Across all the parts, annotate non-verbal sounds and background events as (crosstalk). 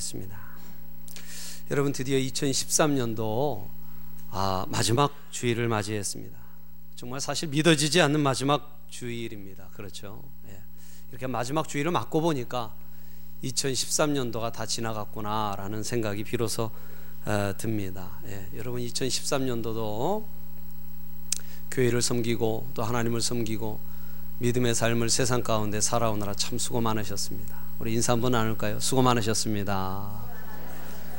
기도하겠습니다. 여러분 드디어 2013년도 아, 마지막 주일을 맞이했습니다. 정말 사실 믿어지지 않는 마지막 주일입니다. 그렇죠? 예. 이렇게 마지막 주일을 맞고 보니까 2013년도가 다 지나갔구나라는 생각이 비로소 어, 듭니다. 예. 여러분 2013년도도 교회를 섬기고 또 하나님을 섬기고 믿음의 삶을 세상 가운데 살아오느라 참 수고 많으셨습니다. 우리 인사 한번 나눌까요? 수고 많으셨습니다.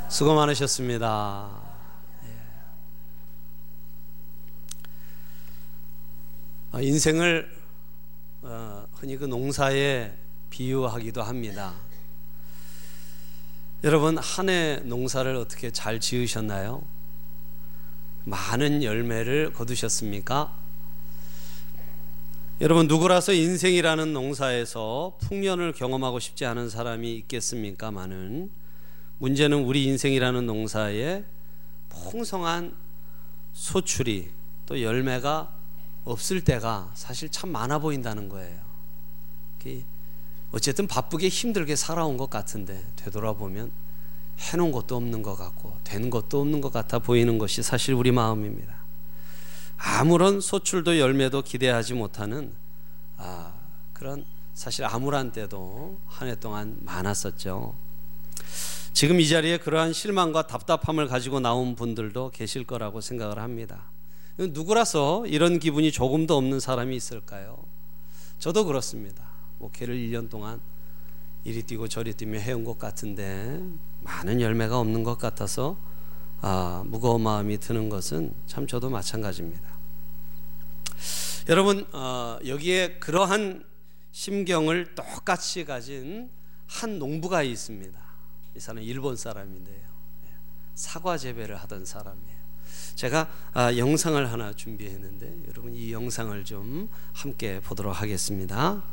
수고 많으셨습니다. 예. 어, 인생을 어, 흔히 그 농사에 비유하기도 합니다. 여러분 한 해 농사를 어떻게 잘 지으셨나요? 많은 열매를 거두셨습니까? 여러분 누구라서 인생이라는 농사에서 풍년을 경험하고 싶지 않은 사람이 있겠습니까마는 문제는 우리 인생이라는 농사에 풍성한 소출이 또 열매가 없을 때가 사실 참 많아 보인다는 거예요. 어쨌든 바쁘게 힘들게 살아온 것 같은데 되돌아보면 해놓은 것도 없는 것 같고 된 것도 없는 것 같아 보이는 것이 사실 우리 마음입니다. 아무런 소출도 열매도 기대하지 못하는 아, 그런 사실 암울한 때도 한 해 동안 많았었죠. 지금 이 자리에 그러한 실망과 답답함을 가지고 나온 분들도 계실 거라고 생각을 합니다. 누구라서 이런 기분이 조금도 없는 사람이 있을까요? 저도 그렇습니다. 목회를 1년 동안 이리 뛰고 저리 뛰며 해온 것 같은데 많은 열매가 없는 것 같아서 아, 무거운 마음이 드는 것은 참 저도 마찬가지입니다. 여러분 어, 여기에 그러한 심경을 똑같이 가진 한 농부가 있습니다. 이 사람 일본 사람인데요. 예, 사과 재배를 하던 사람이에요. 제가 아, 영상을 하나 준비했는데 여러분 이 영상을 좀 함께 보도록 하겠습니다.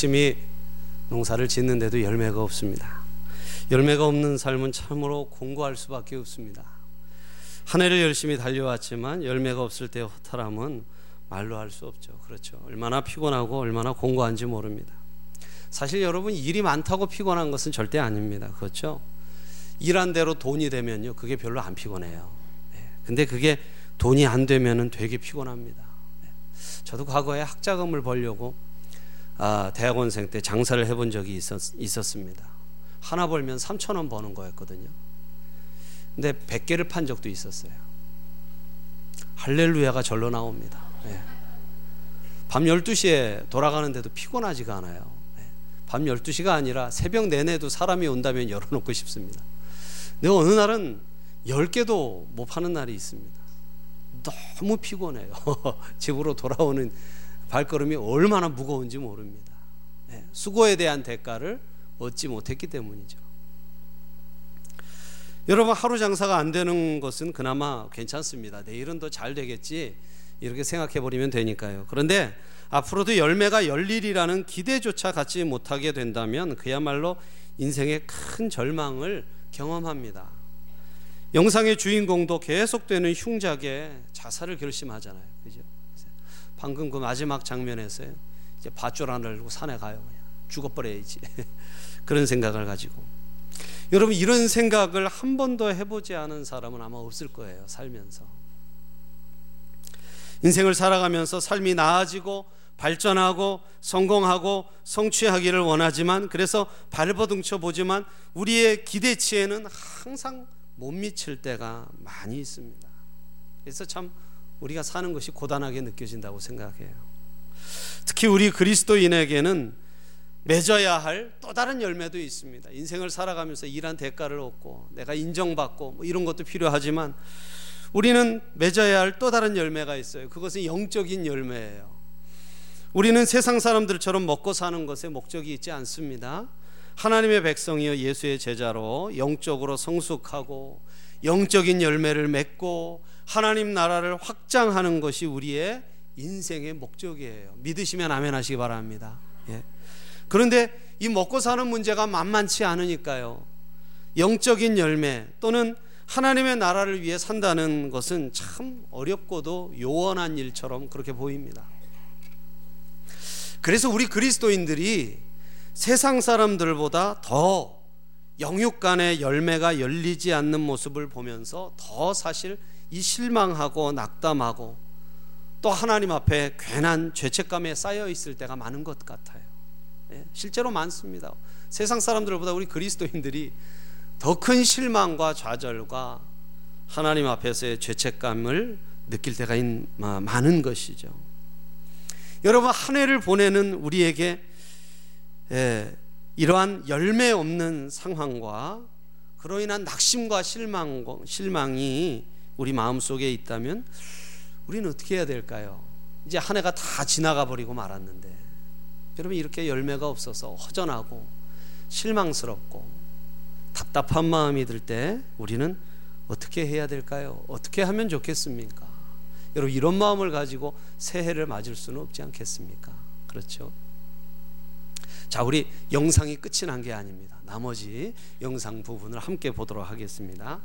열심히 농사를 짓는데도 열매가 없습니다. 열매가 없는 삶은 참으로 공고할 수밖에 없습니다. 한 해를 열심히 달려왔지만 열매가 없을 때 허탈함은 말로 할 수 없죠. 그렇죠. 얼마나 피곤하고 얼마나 공고한지 모릅니다. 사실 여러분 일이 많다고 피곤한 것은 절대 아닙니다. 그렇죠? 일한 대로 돈이 되면요. 그게 별로 안 피곤해요. 네. 근데 그게 돈이 안 되면은 되게 피곤합니다. 네. 저도 과거에 학자금을 벌려고 아, 대학원생 때 장사를 해본 적이 있었, 있었습니다. 하나 벌면 3천 원 버는 거였거든요. 근데 100개를 판 적도 있었어요. 할렐루야가 절로 나옵니다. 네. 밤 12시에 돌아가는데도 피곤하지가 않아요. 네. 밤 12시가 아니라 새벽 내내도 사람이 온다면 열어놓고 싶습니다. 근데 어느 날은 10개도 못 파는 날이 있습니다. 너무 피곤해요. (laughs) 집으로 돌아오는 발걸음이 얼마나 무거운지 모릅니다. 네. 수고에 대한 대가를 얻지 못했기 때문이죠. 여러분 하루 장사가 안 되는 것은 그나마 괜찮습니다. 내일은 더 잘 되겠지 이렇게 생각해 버리면 되니까요. 그런데 앞으로도 열매가 열일이라는 기대조차 갖지 못하게 된다면 그야말로 인생의 큰 절망을 경험합니다. 영상의 주인공도 계속되는 흉작에 자살을 결심하잖아요. 그죠? 방금 그 마지막 장면에서요. 이제 밧줄 안 들고 산에 가요. 그냥 죽어버려야지. (laughs) 그런 생각을 가지고. 여러분 이런 생각을 한 번도 해보지 않은 사람은 아마 없을 거예요. 살면서. 인생을 살아가면서 삶이 나아지고 발전하고 성공하고 성취하기를 원하지만 그래서 발버둥쳐 보지만 우리의 기대치에는 항상 못 미칠 때가 많이 있습니다. 그래서 참 우리가 사는 것이 고단하게 느껴진다고 생각해요. 특히 우리 그리스도인에게는 맺어야 할 또 다른 열매도 있습니다. 인생을 살아가면서 일한 대가를 얻고 내가 인정받고 뭐 이런 것도 필요하지만 우리는 맺어야 할 또 다른 열매가 있어요. 그것은 영적인 열매예요. 우리는 세상 사람들처럼 먹고 사는 것에 목적이 있지 않습니다. 하나님의 백성이여 예수의 제자로 영적으로 성숙하고 영적인 열매를 맺고 하나님 나라를 확장하는 것이 우리의 인생의 목적이에요. 믿으시면 아멘 하시기 바랍니다. 예. 그런데 이 먹고 사는 문제가 만만치 않으니까요. 영적인 열매 또는 하나님의 나라를 위해 산다는 것은 참 어렵고도 요원한 일처럼 그렇게 보입니다. 그래서 우리 그리스도인들이 세상 사람들보다 더 영육 간의 열매가 열리지 않는 모습을 보면서 더 사실 이 실망하고 낙담하고 또 하나님 앞에 괜한 죄책감에 쌓여 있을 때가 많은 것 같아요. 예, 실제로 많습니다. 세상 사람들보다 우리 그리스도인들이 더 큰 실망과 좌절과 하나님 앞에서의 죄책감을 느낄 때가 많은 것이죠. 여러분 한 해를 보내는 우리에게 예, 이러한 열매 없는 상황과 그로 인한 낙심과 실망, 실망이 우리 마음 속에 있다면 우리는 어떻게 해야 될까요? 이제 한 해가 다 지나가 버리고 말았는데 여러분 이렇게 열매가 없어서 허전하고 실망스럽고 답답한 마음이 들 때 우리는 어떻게 해야 될까요? 어떻게 하면 좋겠습니까? 여러분 이런 마음을 가지고 새해를 맞을 수는 없지 않겠습니까? 그렇죠? 자, 우리 영상이 끝이 난 게 아닙니다. 나머지 영상 부분을 함께 보도록 하겠습니다.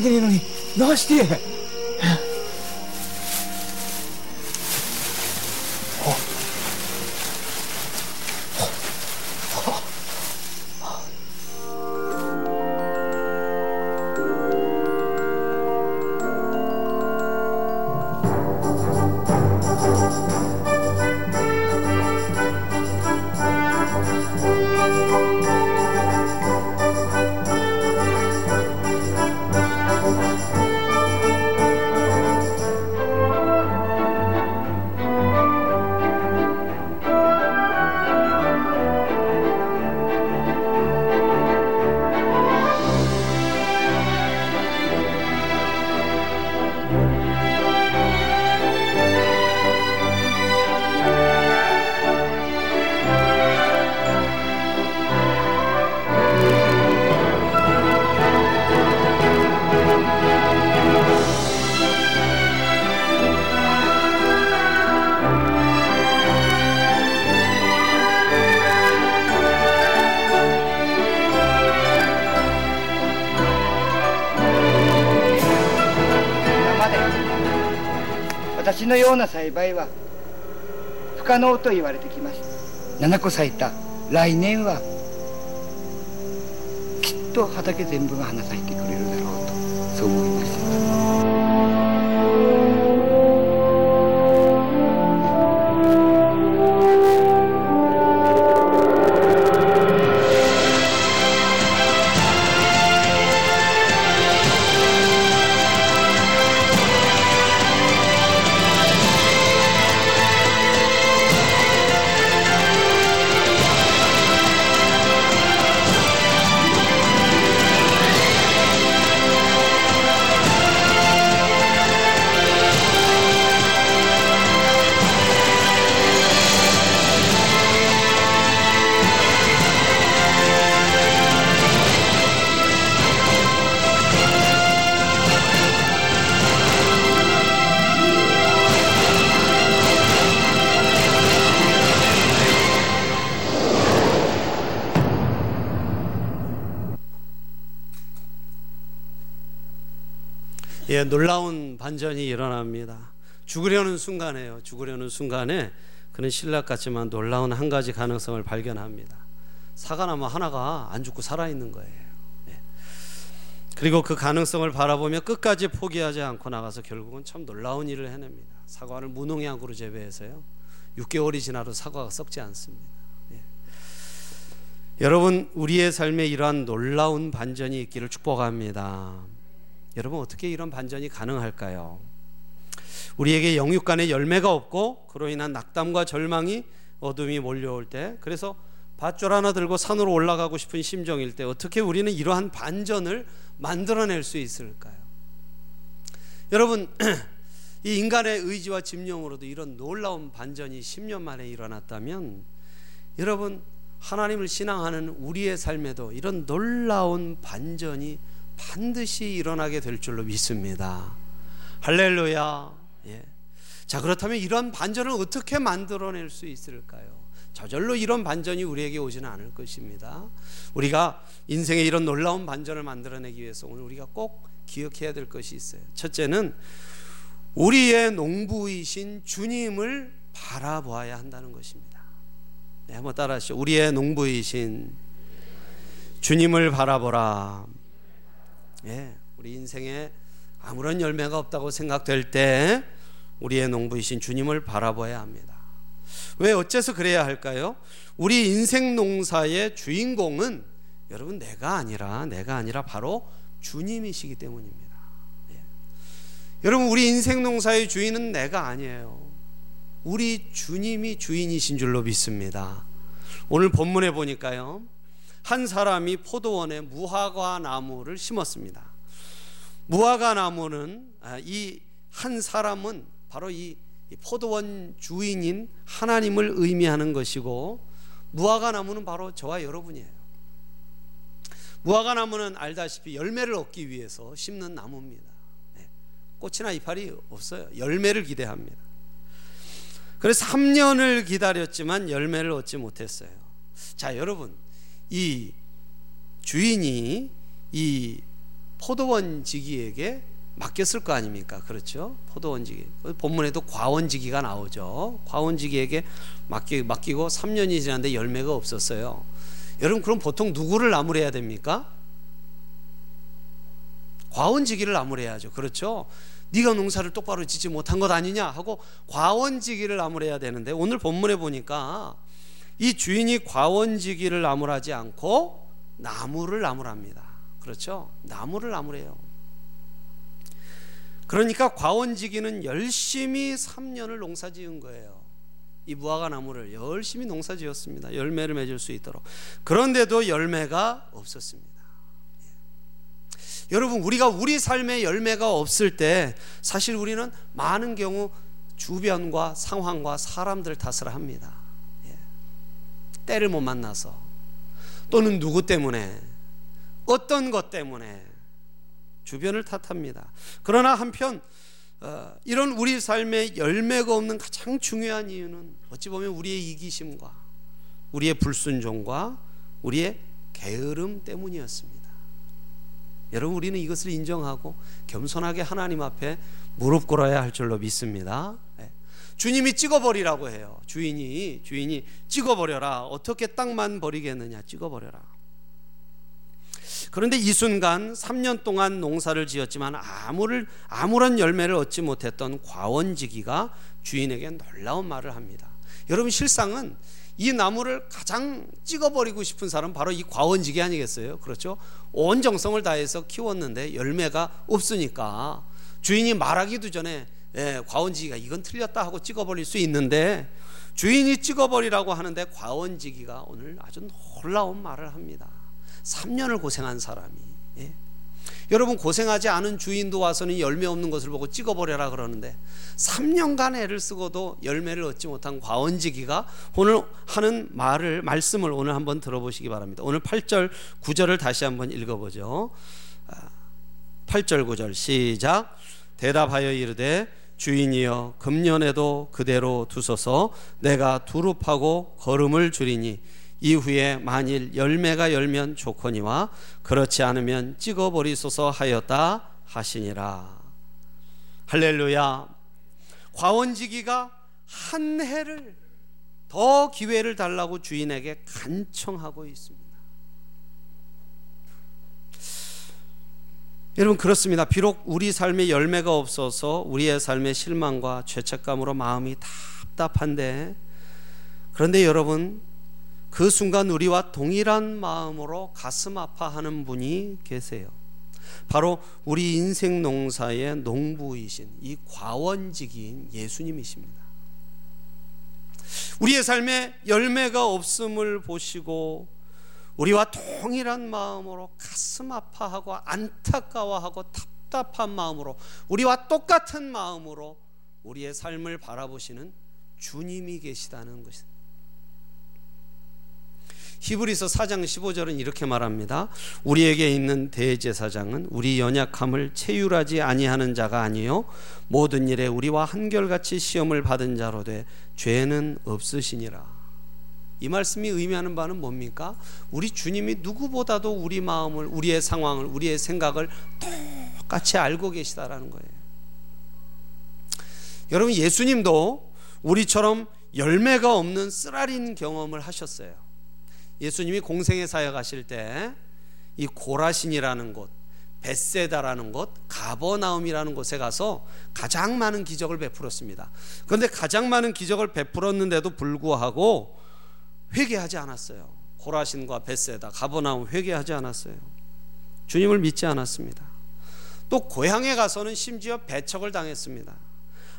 けてねえのに。なして。な栽培は不可能と言われてきました。7個咲いた来年はきっと畑全部が花咲いてくれるだろうとそう思いました。 예, 놀라운 반전이 일어납니다. 죽으려는 순간에요. 죽으려는 순간에 그는 신락 같지만 놀라운 한 가지 가능성을 발견합니다. 사과나무 하나가 안 죽고 살아 있는 거예요. 예. 그리고 그 가능성을 바라보며 끝까지 포기하지 않고 나가서 결국은 참 놀라운 일을 해냅니다. 사과를 무농약으로 재배해서요. 6개월이 지나도 사과가 썩지 않습니다. 예. 여러분 우리의 삶에 이러한 놀라운 반전이 있기를 축복합니다. 여러분 어떻게 이런 반전이 가능할까요? 우리에게 영육 간에 열매가 없고 그로 인한 낙담과 절망이 어둠이 몰려올 때 그래서 밧줄 하나 들고 산으로 올라가고 싶은 심정일 때 어떻게 우리는 이러한 반전을 만들어낼 수 있을까요? 여러분 (clears throat) 이 인간의 의지와 집념으로도 이런 놀라운 반전이 10년 만에 일어났다면 여러분 하나님을 신앙하는 우리의 삶에도 이런 놀라운 반전이 반드시 일어나게 될 줄로 믿습니다. 할렐루야. 예. 자, 그렇다면 이런 반전을 어떻게 만들어낼 수 있을까요? 저절로 이런 반전이 우리에게 오지는 않을 것입니다. 우리가 인생에 이런 놀라운 반전을 만들어내기 위해서 오늘 우리가 꼭 기억해야 될 것이 있어요. 첫째는 우리의 농부이신 주님을 바라보아야 한다는 것입니다. 네, 한번 따라하시죠. 우리의 농부이신 주님을 바라보라. 예, 우리 인생에 아무런 열매가 없다고 생각될 때 우리의 농부이신 주님을 바라봐야 합니다. 왜 어째서 그래야 할까요? 우리 인생 농사의 주인공은 여러분 내가 아니라 내가 아니라 바로 주님이시기 때문입니다. 예. 여러분 우리 인생 농사의 주인은 내가 아니에요. 우리 주님이 주인이신 줄로 믿습니다. 오늘 본문에 보니까요. 한 사람이 포도원에 무화과 나무를 심었습니다. 무화과 나무는 이 한 사람은 바로 이 포도원 주인인 하나님을 의미하는 것이고 무화과 나무는 바로 저와 여러분이에요. 무화과 나무는 알다시피 열매를 얻기 위해서 심는 나무입니다. 네. 꽃이나 이파리 없어요. 열매를 기대합니다. 그래서 3년을 기다렸지만 열매를 얻지 못했어요. 자, 여러분. 이 주인이 이 포도원지기에게 맡겼을 거 아닙니까? 그렇죠? 포도원지기. 본문에도 과원지기가 나오죠. 과원지기에게 맡기, 맡기고 3년이 지났는데 열매가 없었어요. 여러분, 그럼 보통 누구를 나무래야 됩니까? 과원지기를 나무래야죠. 그렇죠? 네가 농사를 똑바로 짓지 못한 것 아니냐 하고 과원지기를 나무래야 되는데 오늘 본문에 보니까 이 주인이 과원지기를 나무라지 않고 나무를 나무랍니다. 그렇죠? 나무를 나무래요. 그러니까 과원지기는 열심히 3년을 농사 지은 거예요. 이 무화과 나무를 열심히 농사 지었습니다. 열매를 맺을 수 있도록. 그런데도 열매가 없었습니다. 예. 여러분, 우리가 우리 삶에 열매가 없을 때 사실 우리는 많은 경우 주변과 상황과 사람들 탓을 합니다. 때를 못 만나서 또는 누구 때문에 어떤 것 때문에 주변을 탓합니다. 그러나 한편 어, 이런 우리 삶의 열매가 없는 가장 중요한 이유는 어찌 보면 우리의 이기심과 우리의 불순종과 우리의 게으름 때문이었습니다. 여러분 우리는 이것을 인정하고 겸손하게 하나님 앞에 무릎 꿇어야 할 줄로 믿습니다. 예. 주님이 찍어버리라고 해요. 주인이 주인이 찍어버려라. 어떻게 땅만 버리겠느냐? 찍어버려라. 그런데 이 순간 3년 동안 농사를 지었지만 아무를 아무런 열매를 얻지 못했던 과원지기가 주인에게 놀라운 말을 합니다. 여러분 실상은 이 나무를 가장 찍어버리고 싶은 사람 바로 이 과원지기 아니겠어요? 그렇죠? 온 정성을 다해서 키웠는데 열매가 없으니까 주인이 말하기도 전에 예, 과원지기가 이건 틀렸다 하고 찍어버릴 수 있는데 주인이 찍어버리라고 하는데 과원지기가 오늘 아주 놀라운 말을 합니다. 3년을 고생한 사람이 예? 여러분 고생하지 않은 주인도 와서는 열매 없는 것을 보고 찍어버려라 그러는데 3년간 애를 쓰고도 열매를 얻지 못한 과원지기가 오늘 하는 말을 말씀을 오늘 한번 들어보시기 바랍니다. 오늘 8절 9절을 다시 한번 읽어보죠. 8절 아, 9절 시작 대답하여 이르되 주인이여 금년에도 그대로 두소서 내가 두릅하고 걸음을 줄이니 이후에 만일 열매가 열면 좋거니와 그렇지 않으면 찍어버리소서 하였다 하시니라. 할렐루야. 과원지기가 한 해를 더 기회를 달라고 주인에게 간청하고 있습니다. 여러분 그렇습니다. 비록 우리 삶에 열매가 없어서 우리의 삶의 실망과 죄책감으로 마음이 답답한데 그런데 여러분 그 순간 우리와 동일한 마음으로 가슴 아파하는 분이 계세요. 바로 우리 인생 농사의 농부이신 이 과원직인 예수님이십니다. 우리의 삶에 열매가 없음을 보시고 우리와 동일한 마음으로 가슴 아파하고 안타까워하고 답답한 마음으로 우리와 똑같은 마음으로 우리의 삶을 바라보시는 주님이 계시다는 것입니다. 히브리서 4장 15절은 이렇게 말합니다. 우리에게 있는 대제사장은 우리 연약함을 체휼하지 아니하는 자가 아니요 모든 일에 우리와 한결같이 시험을 받은 자로 돼 죄는 없으시니라. 이 말씀이 의미하는 바는 뭡니까? 우리 주님이 누구보다도 우리 마음을, 우리의 상황을, 우리의 생각을 똑같이 알고 계시다라는 거예요. 여러분 예수님도 우리처럼 열매가 없는 쓰라린 경험을 하셨어요. 예수님이 공생의 사역하실 때 이 고라신이라는 곳, 베세다라는 곳, 가버나움이라는 곳에 가서 가장 많은 기적을 베풀었습니다. 그런데 가장 많은 기적을 베풀었는데도 불구하고 회개하지 않았어요. 고라신과 베세다, 가버나움 회개하지 않았어요. 주님을 믿지 않았습니다. 또 고향에 가서는 심지어 배척을 당했습니다.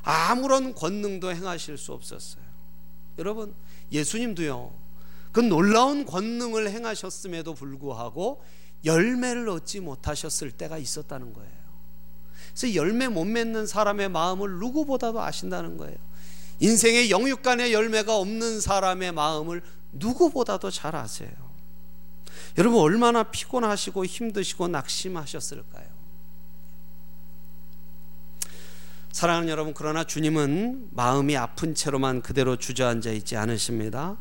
아무런 권능도 행하실 수 없었어요. 여러분, 예수님도요. 그 놀라운 권능을 행하셨음에도 불구하고 열매를 얻지 못하셨을 때가 있었다는 거예요. 그래서 열매 못 맺는 사람의 마음을 누구보다도 아신다는 거예요. 인생의 영육간의 열매가 없는 사람의 마음을 누구보다도 잘 아세요. 여러분 얼마나 피곤하시고 힘드시고 낙심하셨을까요? 사랑하는 여러분 그러나 주님은 마음이 아픈 채로만 그대로 주저앉아 있지 않으십니다.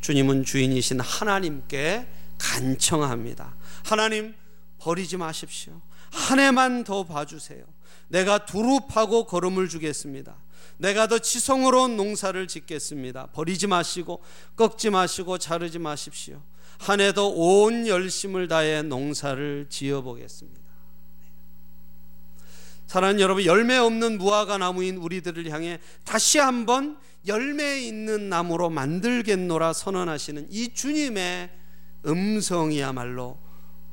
주님은 주인이신 하나님께 간청합니다. 하나님 버리지 마십시오. 한 해만 더 봐주세요. 내가 두릅하고 걸음을 주겠습니다. 내가 더 지성으로 농사를 짓겠습니다. 버리지 마시고 꺾지 마시고 자르지 마십시오. 한해더온 열심을 다해 농사를 지어 보겠습니다. 사랑하는 여러분, 열매 없는 무화과 나무인 우리들을 향해 다시 한번 열매 있는 나무로 만들겠노라 선언하시는 이 주님의 음성이야말로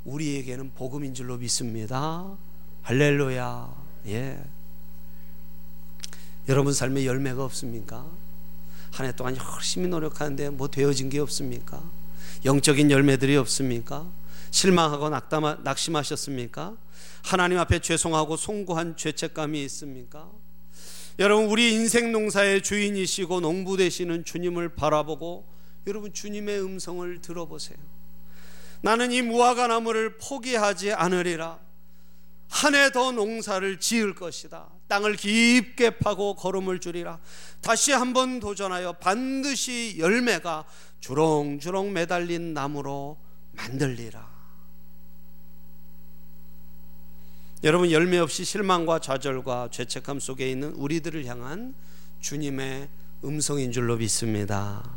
우리에게는 복음인 줄로 믿습니다. 할렐루야. 예. 여러분 삶에 열매가 없습니까? 한 해 동안 열심히 노력하는데 뭐 되어진 게 없습니까? 영적인 열매들이 없습니까? 실망하고 낙담하, 낙심하셨습니까? 하나님 앞에 죄송하고 송구한 죄책감이 있습니까? 여러분 우리 인생 농사의 주인이시고 농부 되시는 주님을 바라보고 여러분 주님의 음성을 들어보세요. 나는 이 무화과 나무를 포기하지 않으리라. 한 해 더 농사를 지을 것이다. 땅을 깊게 파고 걸음을 주리라. 다시 한번 도전하여 반드시 열매가 주렁주렁 매달린 나무로 만들리라. 여러분 열매 없이 실망과 좌절과 죄책감 속에 있는 우리들을 향한 주님의 음성인 줄로 믿습니다.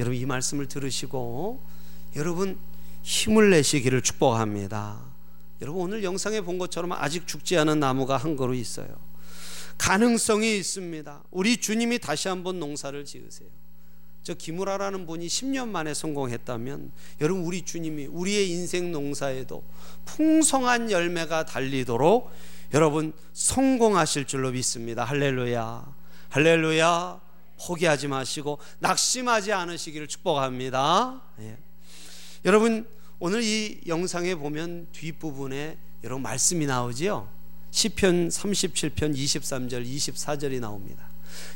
여러분 이 말씀을 들으시고 여러분 힘을 내시기를 축복합니다. 여러분 오늘 영상에 본 것처럼 아직 죽지 않은 나무가 한 그루 있어요. 가능성이 있습니다. 우리 주님이 다시 한번 농사를 지으세요. 저 김우라라는 분이 10년 만에 성공했다면 여러분 우리 주님이 우리의 인생 농사에도 풍성한 열매가 달리도록 여러분 성공하실 줄로 믿습니다. 할렐루야. 할렐루야. 포기하지 마시고 낙심하지 않으시기를 축복합니다. 예. 여러분 오늘 이 영상에 보면 뒷부분에 여러분 말씀이 나오지요. 시편 37편 23절 24절이 나옵니다.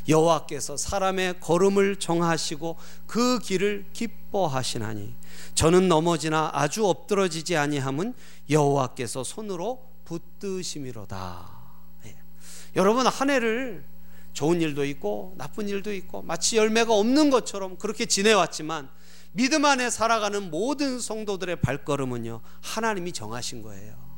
여호와께서 사람의 걸음을 정하시고 그 길을 기뻐하시나니 저는 넘어지나 아주 엎드러지지 아니함은 여호와께서 손으로 붙드심이로다. 예. 여러분 한 해를 좋은 일도 있고 나쁜 일도 있고 마치 열매가 없는 것처럼 그렇게 지내왔지만 믿음 안에 살아가는 모든 성도들의 발걸음은요 하나님이 정하신 거예요.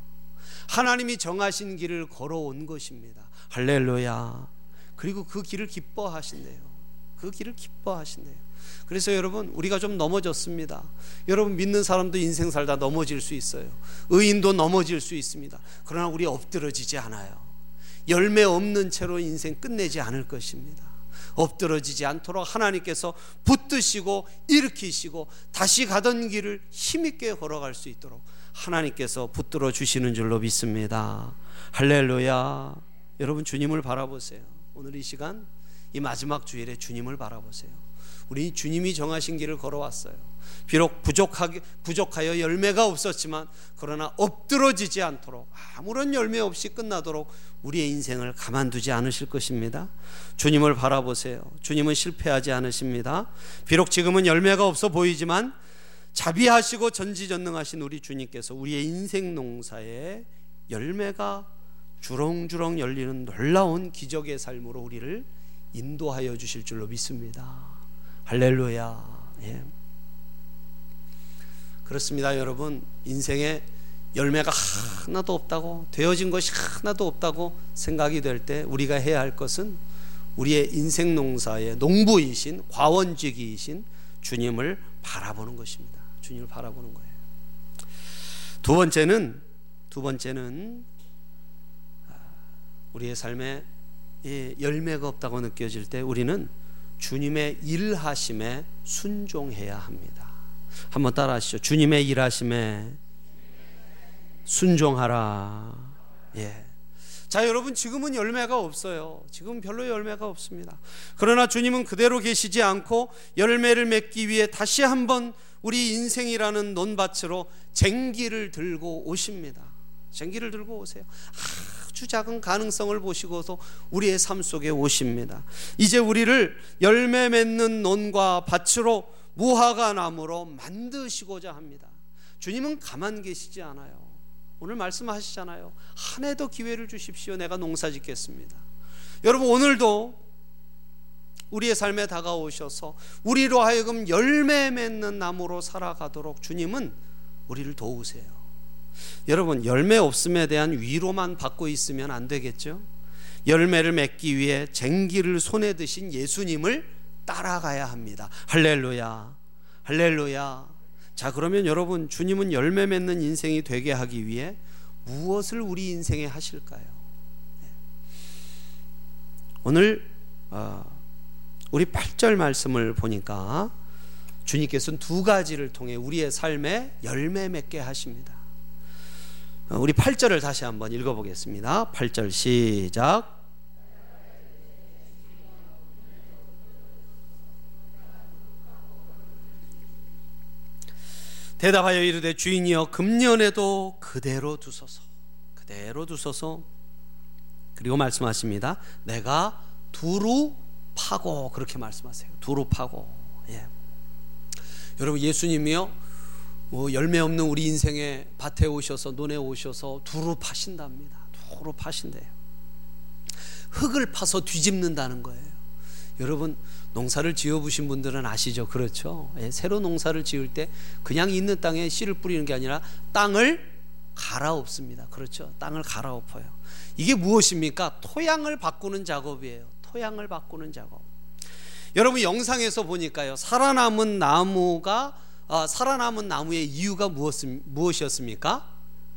하나님이 정하신 길을 걸어온 것입니다. 할렐루야. 그리고 그 길을 기뻐하신대요. 그 길을 기뻐하신대요. 그래서 여러분 우리가 좀 넘어졌습니다. 여러분 믿는 사람도 인생 살다 넘어질 수 있어요. 의인도 넘어질 수 있습니다. 그러나 우리 엎드러지지 않아요. 열매 없는 채로 인생 끝내지 않을 것입니다. 엎드러지지 않도록 하나님께서 붙드시고 일으키시고 다시 가던 길을 힘있게 걸어갈 수 있도록 하나님께서 붙들어 주시는 줄로 믿습니다. 할렐루야. 여러분 주님을 바라보세요. 오늘 이 시간 이 마지막 주일에 주님을 바라보세요. 우리 주님이 정하신 길을 걸어왔어요. 비록 부족하게, 부족하여 열매가 없었지만 그러나 엎드러지지 않도록 아무런 열매 없이 끝나도록 우리의 인생을 가만두지 않으실 것입니다. 주님을 바라보세요. 주님은 실패하지 않으십니다. 비록 지금은 열매가 없어 보이지만 자비하시고 전지전능하신 우리 주님께서 우리의 인생 농사에 열매가 주렁주렁 열리는 놀라운 기적의 삶으로 우리를 인도하여 주실 줄로 믿습니다. 할렐루야. 예. 그렇습니다, 여러분. 인생에 열매가 하나도 없다고 되어진 것이 하나도 없다고 생각이 될 때 우리가 해야 할 것은 우리의 인생 농사의 농부이신 과원직이신 주님을 바라보는 것입니다. 주님을 바라보는 거예요. 두 번째는 두 번째는 우리의 삶에 열매가 없다고 느껴질 때 우리는 주님의 일하심에 순종해야 합니다. 한번 따라하시죠. 주님의 일하심에 순종하라. 예. 자, 여러분 지금은 열매가 없어요. 지금 별로 열매가 없습니다. 그러나 주님은 그대로 계시지 않고 열매를 맺기 위해 다시 한번 우리 인생이라는 논밭으로 쟁기를 들고 오십니다. 쟁기를 들고 오세요. 아주 작은 가능성을 보시고서 우리의 삶 속에 오십니다. 이제 우리를 열매 맺는 논과 밭으로 무화과 나무로 만드시고자 합니다. 주님은 가만 계시지 않아요. 오늘 말씀하시잖아요. 한 해 더 기회를 주십시오. 내가 농사 짓겠습니다. 여러분 오늘도 우리의 삶에 다가오셔서 우리로 하여금 열매 맺는 나무로 살아가도록 주님은 우리를 도우세요. 여러분 열매 없음에 대한 위로만 받고 있으면 안 되겠죠? 열매를 맺기 위해 쟁기를 손에 드신 예수님을 따라가야 합니다. 할렐루야. 할렐루야. 자, 그러면 여러분 주님은 열매 맺는 인생이 되게 하기 위해 무엇을 우리 인생에 하실까요? 네. 오늘 어, 우리 8절 말씀을 보니까 주님께서는 두 가지를 통해 우리의 삶에 열매 맺게 하십니다. 어, 우리 8절을 다시 한번 읽어보겠습니다. 8절 시작. 대답하여 이르되 주인이여 금년에도 그대로 두소서 그대로 두소서 그리고 말씀하십니다 내가 두루 파고 그렇게 말씀하세요 두루 파고 예. 여러분 예수님이요 뭐 열매 없는 우리 인생의 밭에 오셔서 논에 오셔서 두루 파신답니다. 두루 파신대요. 흙을 파서 뒤집는다는 거예요. 여러분 농사를 지어보신 분들은 아시죠? 그렇죠? 예, 새로 농사를 지을 때 그냥 있는 땅에 씨를 뿌리는 게 아니라 땅을 갈아엎습니다. 그렇죠? 땅을 갈아엎어요. 이게 무엇입니까? 토양을 바꾸는 작업이에요. 토양을 바꾸는 작업. 여러분 영상에서 보니까요. 살아남은 나무가 아, 살아남은 나무의 이유가 무엇, 무엇이었습니까?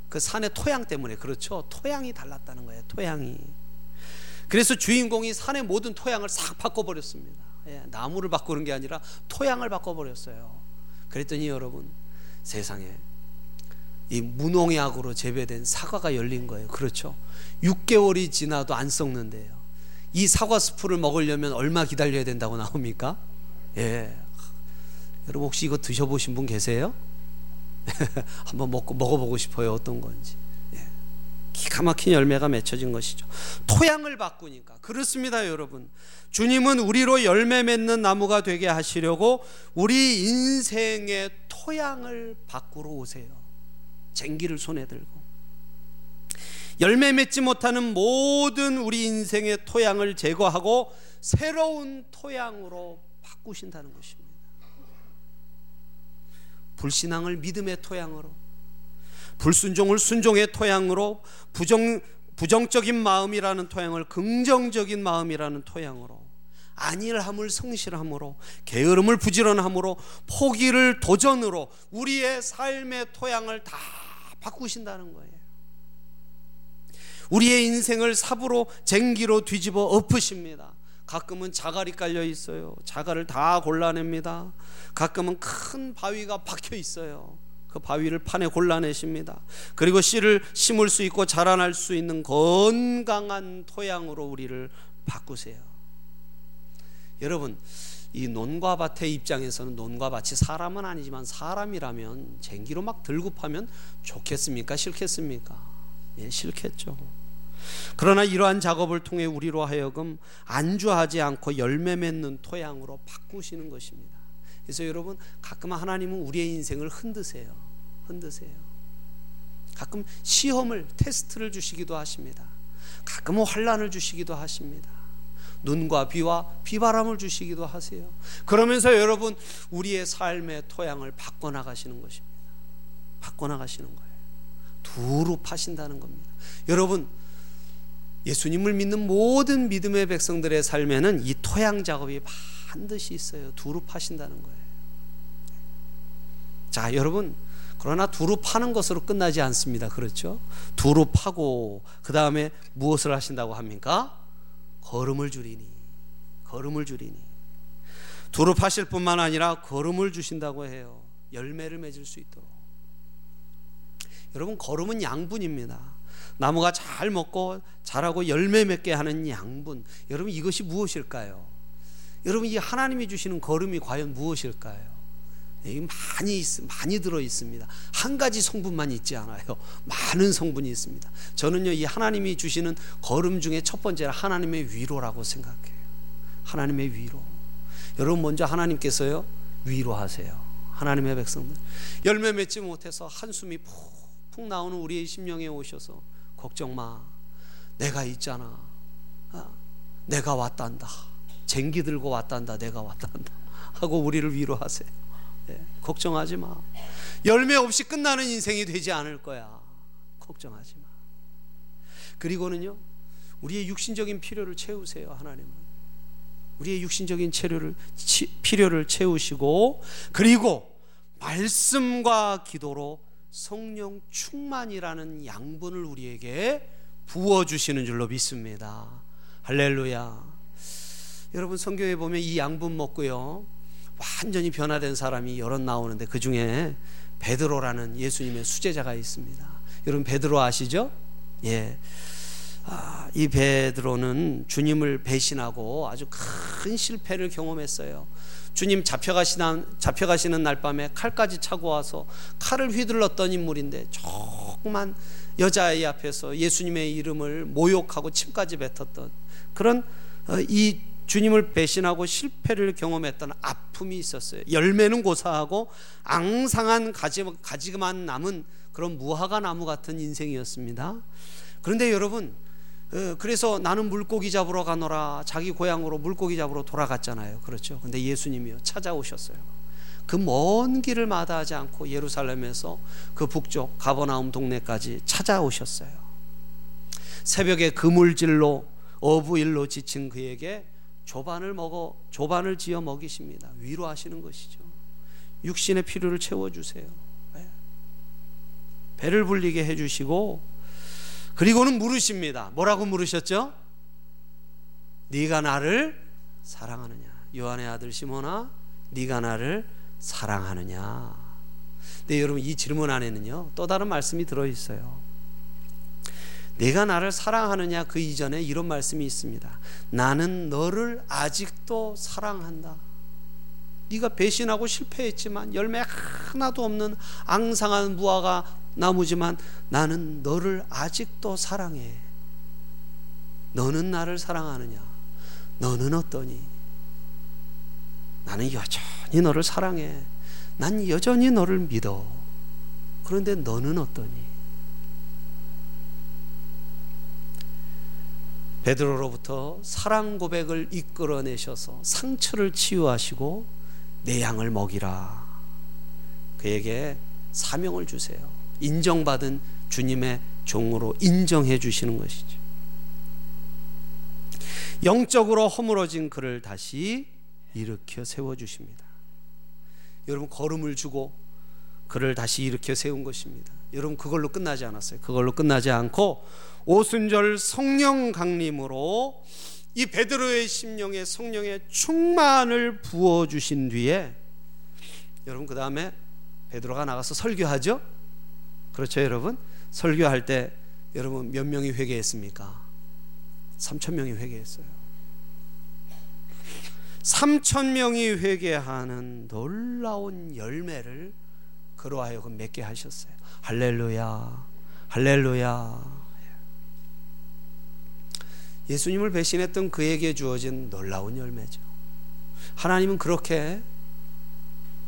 그 산의 토양 때문에 그렇죠. 토양이 달랐다는 거예요. 토양이. 그래서 주인공이 산의 모든 토양을 싹 바꿔버렸습니다. 예, 나무를 바꾸는 게 아니라 토양을 바꿔버렸어요. 그랬더니 여러분 세상에 이 무농약으로 재배된 사과가 열린 거예요. 그렇죠. 6개월이 지나도 안 썩는데요. 이 사과 스프를 먹으려면 얼마 기다려야 된다고 나옵니까? 예. 여러분 혹시 이거 드셔보신 분 계세요? (laughs) 한번 먹고 먹어보고 싶어요. 어떤 건지. 예. 기가 막힌 열매가 맺혀진 것이죠. 토양을 바꾸니까 그렇습니다, 여러분. 주님은 우리로 열매 맺는 나무가 되게 하시려고 우리 인생의 토양을 바꾸러 오세요. 쟁기를 손에 들고 열매 맺지 못하는 모든 우리 인생의 토양을 제거하고 새로운 토양으로 바꾸신다는 것입니다. 불신앙을 믿음의 토양으로, 불순종을 순종의 토양으로, 부정 부정적인 마음이라는 토양을 긍정적인 마음이라는 토양으로, 안일함을 성실함으로, 게으름을 부지런함으로, 포기를 도전으로 우리의 삶의 토양을 다 바꾸신다는 거예요. 우리의 인생을 삽으로 쟁기로 뒤집어 엎으십니다. 가끔은 자갈이 깔려 있어요. 자갈을 다 골라냅니다. 가끔은 큰 바위가 박혀 있어요. 그 바위를 판에 골라내십니다. 그리고 씨를 심을 수 있고 자라날 수 있는 건강한 토양으로 우리를 바꾸세요. 여러분, 이 논과 밭의 입장에서는 논과 밭이 사람은 아니지만 사람이라면 쟁기로 막 들고 파면 좋겠습니까? 싫겠습니까? 예, 싫겠죠. 그러나 이러한 작업을 통해 우리로 하여금 안주하지 않고 열매 맺는 토양으로 바꾸시는 것입니다. 그래서 여러분 가끔 하나님은 우리의 인생을 흔드세요. 흔드세요. 가끔 시험을 테스트를 주시기도 하십니다. 가끔은 환란을 주시기도 하십니다. 눈과 비와 비바람을 주시기도 하세요. 그러면서 여러분 우리의 삶의 토양을 바꿔 나가시는 것입니다. 바꿔 나가시는 거예요. 두루 파신다는 겁니다. 여러분 예수님을 믿는 모든 믿음의 백성들의 삶에는 이 토양 작업이 반드시 있어요. 두루 파신다는 거예요. 자, 여러분 그러나 두루 파는 것으로 끝나지 않습니다. 그렇죠? 두루 파고 그 다음에 무엇을 하신다고 합니까? 걸음을 주리니 걸음을 주리니 두루 파실 뿐만 아니라 걸음을 주신다고 해요. 열매를 맺을 수 있도록. 여러분 걸음은 양분입니다. 나무가 잘 먹고 자라고 열매 맺게 하는 양분. 여러분 이것이 무엇일까요? 여러분 이 하나님이 주시는 걸음이 과연 무엇일까요? 많이 많이 들어 있습니다. 한 가지 성분만 있지 않아요. 많은 성분이 있습니다. 저는요 이 하나님이 주시는 걸음 중에 첫 번째는 하나님의 위로라고 생각해요. 하나님의 위로. 여러분 먼저 하나님께서요 위로하세요. 하나님의 백성들 열매 맺지 못해서 한숨이 푹푹 나오는 우리의 심령에 오셔서 걱정 마. 내가 있잖아. 아, 내가 왔단다. 쟁기 들고 왔단다. 내가 왔단다. (laughs) 하고 우리를 위로하세요. 네, 걱정하지 마. 열매 없이 끝나는 인생이 되지 않을 거야. 걱정하지 마. 그리고는요, 우리의 육신적인 필요를 채우세요, 하나님은. 우리의 육신적인 체료를, 치, 필요를 채우시고, 그리고 말씀과 기도로 성령 충만이라는 양분을 우리에게 부어 주시는 줄로 믿습니다. 할렐루야. 여러분 성경에 보면 이 양분 먹고요. 완전히 변화된 사람이 여럿 나오는데 그 중에 베드로라는 예수님의 수제자가 있습니다. 여러분 베드로 아시죠? 예. 아, 이 베드로는 주님을 배신하고 아주 큰 실패를 경험했어요. 주님 잡혀가시는, 잡혀가시는 날 밤에 칼까지 차고 와서 칼을 휘둘렀던 인물인데 조그만 여자아이 앞에서 예수님의 이름을 모욕하고 침까지 뱉었던 그런 어, 이 주님을 배신하고 실패를 경험했던 아픔이 있었어요. 열매는 고사하고 앙상한 가지, 가지만 남은 그런 무화과 나무 같은 인생이었습니다. 그런데 여러분, 어, 그래서 나는 물고기 잡으러 가노라 자기 고향으로 물고기 잡으러 돌아갔잖아요. 그렇죠. 근데 예수님이요 찾아오셨어요. 그 먼 길을 마다하지 않고 예루살렘에서 그 북쪽 가버나움 동네까지 찾아오셨어요. 새벽에 그물질로 어부일로 지친 그에게 조반을 먹어 조반을 지어 먹이십니다. 위로하시는 것이죠. 육신의 필요를 채워 주세요. 네. 배를 불리게 해 주시고 그리고는 물으십니다. 뭐라고 물으셨죠? 네가 나를 사랑하느냐? 요한의 아들 시몬아, 네가 나를 사랑하느냐? 네, 여러분 이 질문 안에는요. 또 다른 말씀이 들어 있어요. 내가 나를 사랑하느냐 그 이전에 이런 말씀이 있습니다. 나는 너를 아직도 사랑한다. 네가 배신하고 실패했지만 열매 하나도 없는 앙상한 무화과 나무지만 나는 너를 아직도 사랑해. 너는 나를 사랑하느냐? 너는 어떠니? 나는 여전히 너를 사랑해. 난 여전히 너를 믿어. 그런데 너는 어떠니? 베드로로부터 사랑 고백을 이끌어내셔서 상처를 치유하시고 내 양을 먹이라. 그에게 사명을 주세요. 인정받은 주님의 종으로 인정해 주시는 것이죠. 영적으로 허물어진 그를 다시 일으켜 세워 주십니다. 여러분 걸음을 주고 그를 다시 일으켜 세운 것입니다. 여러분 그걸로 끝나지 않았어요. 그걸로 끝나지 않고 오순절 성령 강림으로 이 베드로의 심령에 성령의 충만을 부어 주신 뒤에 여러분 그 다음에 베드로가 나가서 설교하죠? 그렇죠, 여러분? 설교할 때 여러분 몇 명이 회개했습니까? 3천 명이 회개했어요. 3천 명이 회개하는 놀라운 열매를 그로 하여금 맺게 하셨어요. 할렐루야. 할렐루야. 예수님을 배신했던 그에게 주어진 놀라운 열매죠. 하나님은 그렇게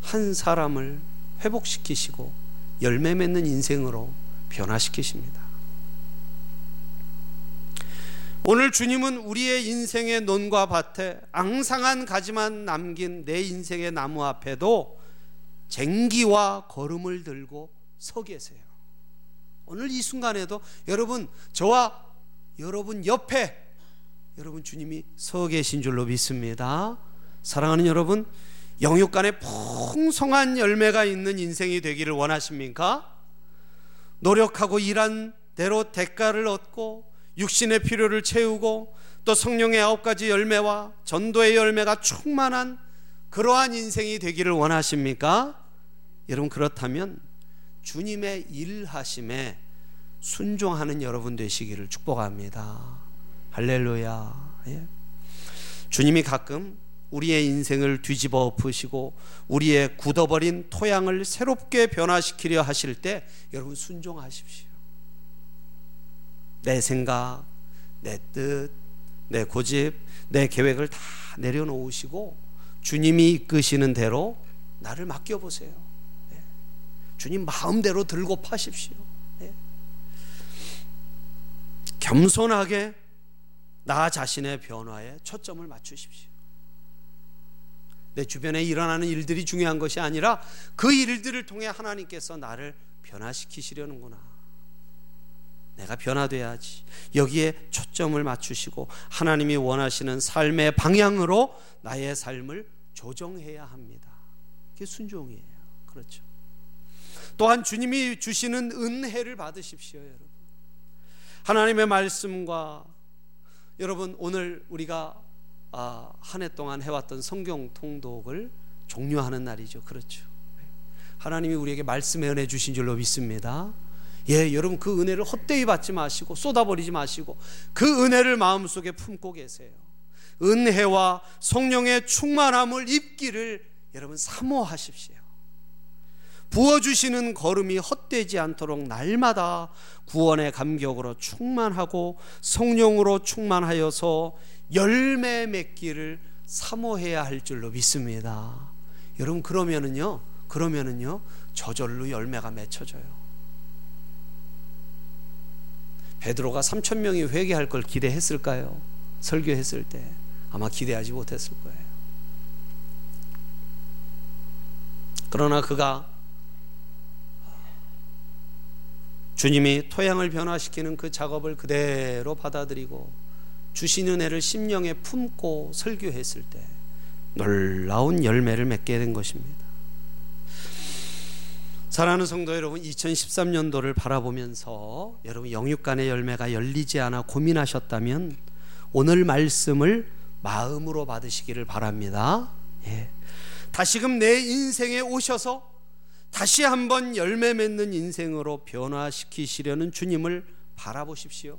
한 사람을 회복시키시고 열매 맺는 인생으로 변화시키십니다. 오늘 주님은 우리의 인생의 논과 밭에 앙상한 가지만 남긴 내 인생의 나무 앞에도 쟁기와 걸음을 들고 서 계세요. 오늘 이 순간에도 여러분 저와 여러분 옆에 여러분 주님이 서 계신 줄로 믿습니다. 사랑하는 여러분, 영육간에 풍성한 열매가 있는 인생이 되기를 원하십니까? 노력하고 일한 대로 대가를 얻고 육신의 필요를 채우고 또 성령의 아홉 가지 열매와 전도의 열매가 충만한 그러한 인생이 되기를 원하십니까? 여러분 그렇다면 주님의 일하심에 순종하는 여러분 되시기를 축복합니다. 할렐루야. 예. 주님이 가끔 우리의 인생을 뒤집어 엎으시고 우리의 굳어버린 토양을 새롭게 변화시키려 하실 때 여러분 순종하십시오. 내 생각, 내 뜻, 내 고집, 내 계획을 다 내려놓으시고 주님이 이끄시는 대로 나를 맡겨보세요. 예. 주님 마음대로 들고 파십시오. 예. 겸손하게 나 자신의 변화에 초점을 맞추십시오. 내 주변에 일어나는 일들이 중요한 것이 아니라 그 일들을 통해 하나님께서 나를 변화시키시려는구나. 내가 변화돼야지. 여기에 초점을 맞추시고 하나님이 원하시는 삶의 방향으로 나의 삶을 조정해야 합니다. 그게 순종이에요. 그렇죠. 또한 주님이 주시는 은혜를 받으십시오, 여러분. 하나님의 말씀과 여러분 오늘 우리가 아, 한 해 동안 해왔던 성경 통독을 종료하는 날이죠. 그렇죠. 하나님이 우리에게 말씀의 은혜 주신 줄로 믿습니다. 예, 여러분 그 은혜를 헛되이 받지 마시고 쏟아버리지 마시고 그 은혜를 마음속에 품고 계세요. 은혜와 성령의 충만함을 입기를 여러분 사모하십시오. 부어주시는 걸음이 헛되지 않도록 날마다 구원의 감격으로 충만하고 성령으로 충만하여서 열매 맺기를 사모해야 할 줄로 믿습니다. 여러분 그러면은요, 그러면은요 저절로 열매가 맺혀져요. 베드로가 3천 명이 회개할 걸 기대했을까요? 설교했을 때 아마 기대하지 못했을 거예요. 그러나 그가 주님이 토양을 변화시키는 그 작업을 그대로 받아들이고 주신 은혜를 심령에 품고 설교했을 때 놀라운 열매를 맺게 된 것입니다. 사랑하는 성도 여러분, 2013년도를 바라보면서 여러분 영육간의 열매가 열리지 않아 고민하셨다면 오늘 말씀을 마음으로 받으시기를 바랍니다. 예. 다시금 내 인생에 오셔서 다시 한번 열매 맺는 인생으로 변화시키시려는 주님을 바라보십시오.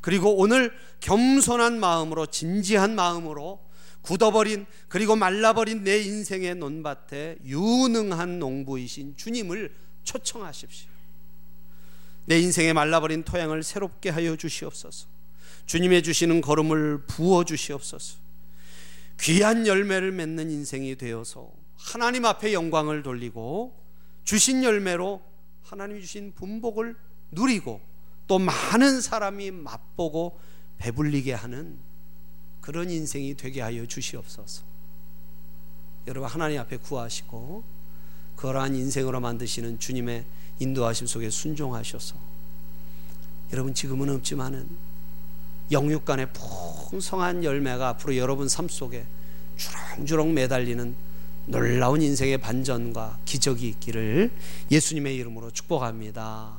그리고 오늘 겸손한 마음으로 진지한 마음으로 굳어버린 그리고 말라버린 내 인생의 논밭에 유능한 농부이신 주님을 초청하십시오. 내 인생의 말라버린 토양을 새롭게 하여 주시옵소서. 주님의 주시는 걸음을 부어 주시옵소서. 귀한 열매를 맺는 인생이 되어서 하나님 앞에 영광을 돌리고 주신 열매로 하나님이 주신 분복을 누리고 또 많은 사람이 맛보고 배불리게 하는 그런 인생이 되게 하여 주시옵소서. 여러분 하나님 앞에 구하시고 그러한 인생으로 만드시는 주님의 인도하심 속에 순종하셔서 여러분 지금은 없지만은 영육간의 풍성한 열매가 앞으로 여러분 삶 속에 주렁주렁 매달리는 놀라운 인생의 반전과 기적이 있기를 예수님의 이름으로 축복합니다.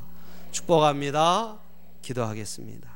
축복합니다. 기도하겠습니다.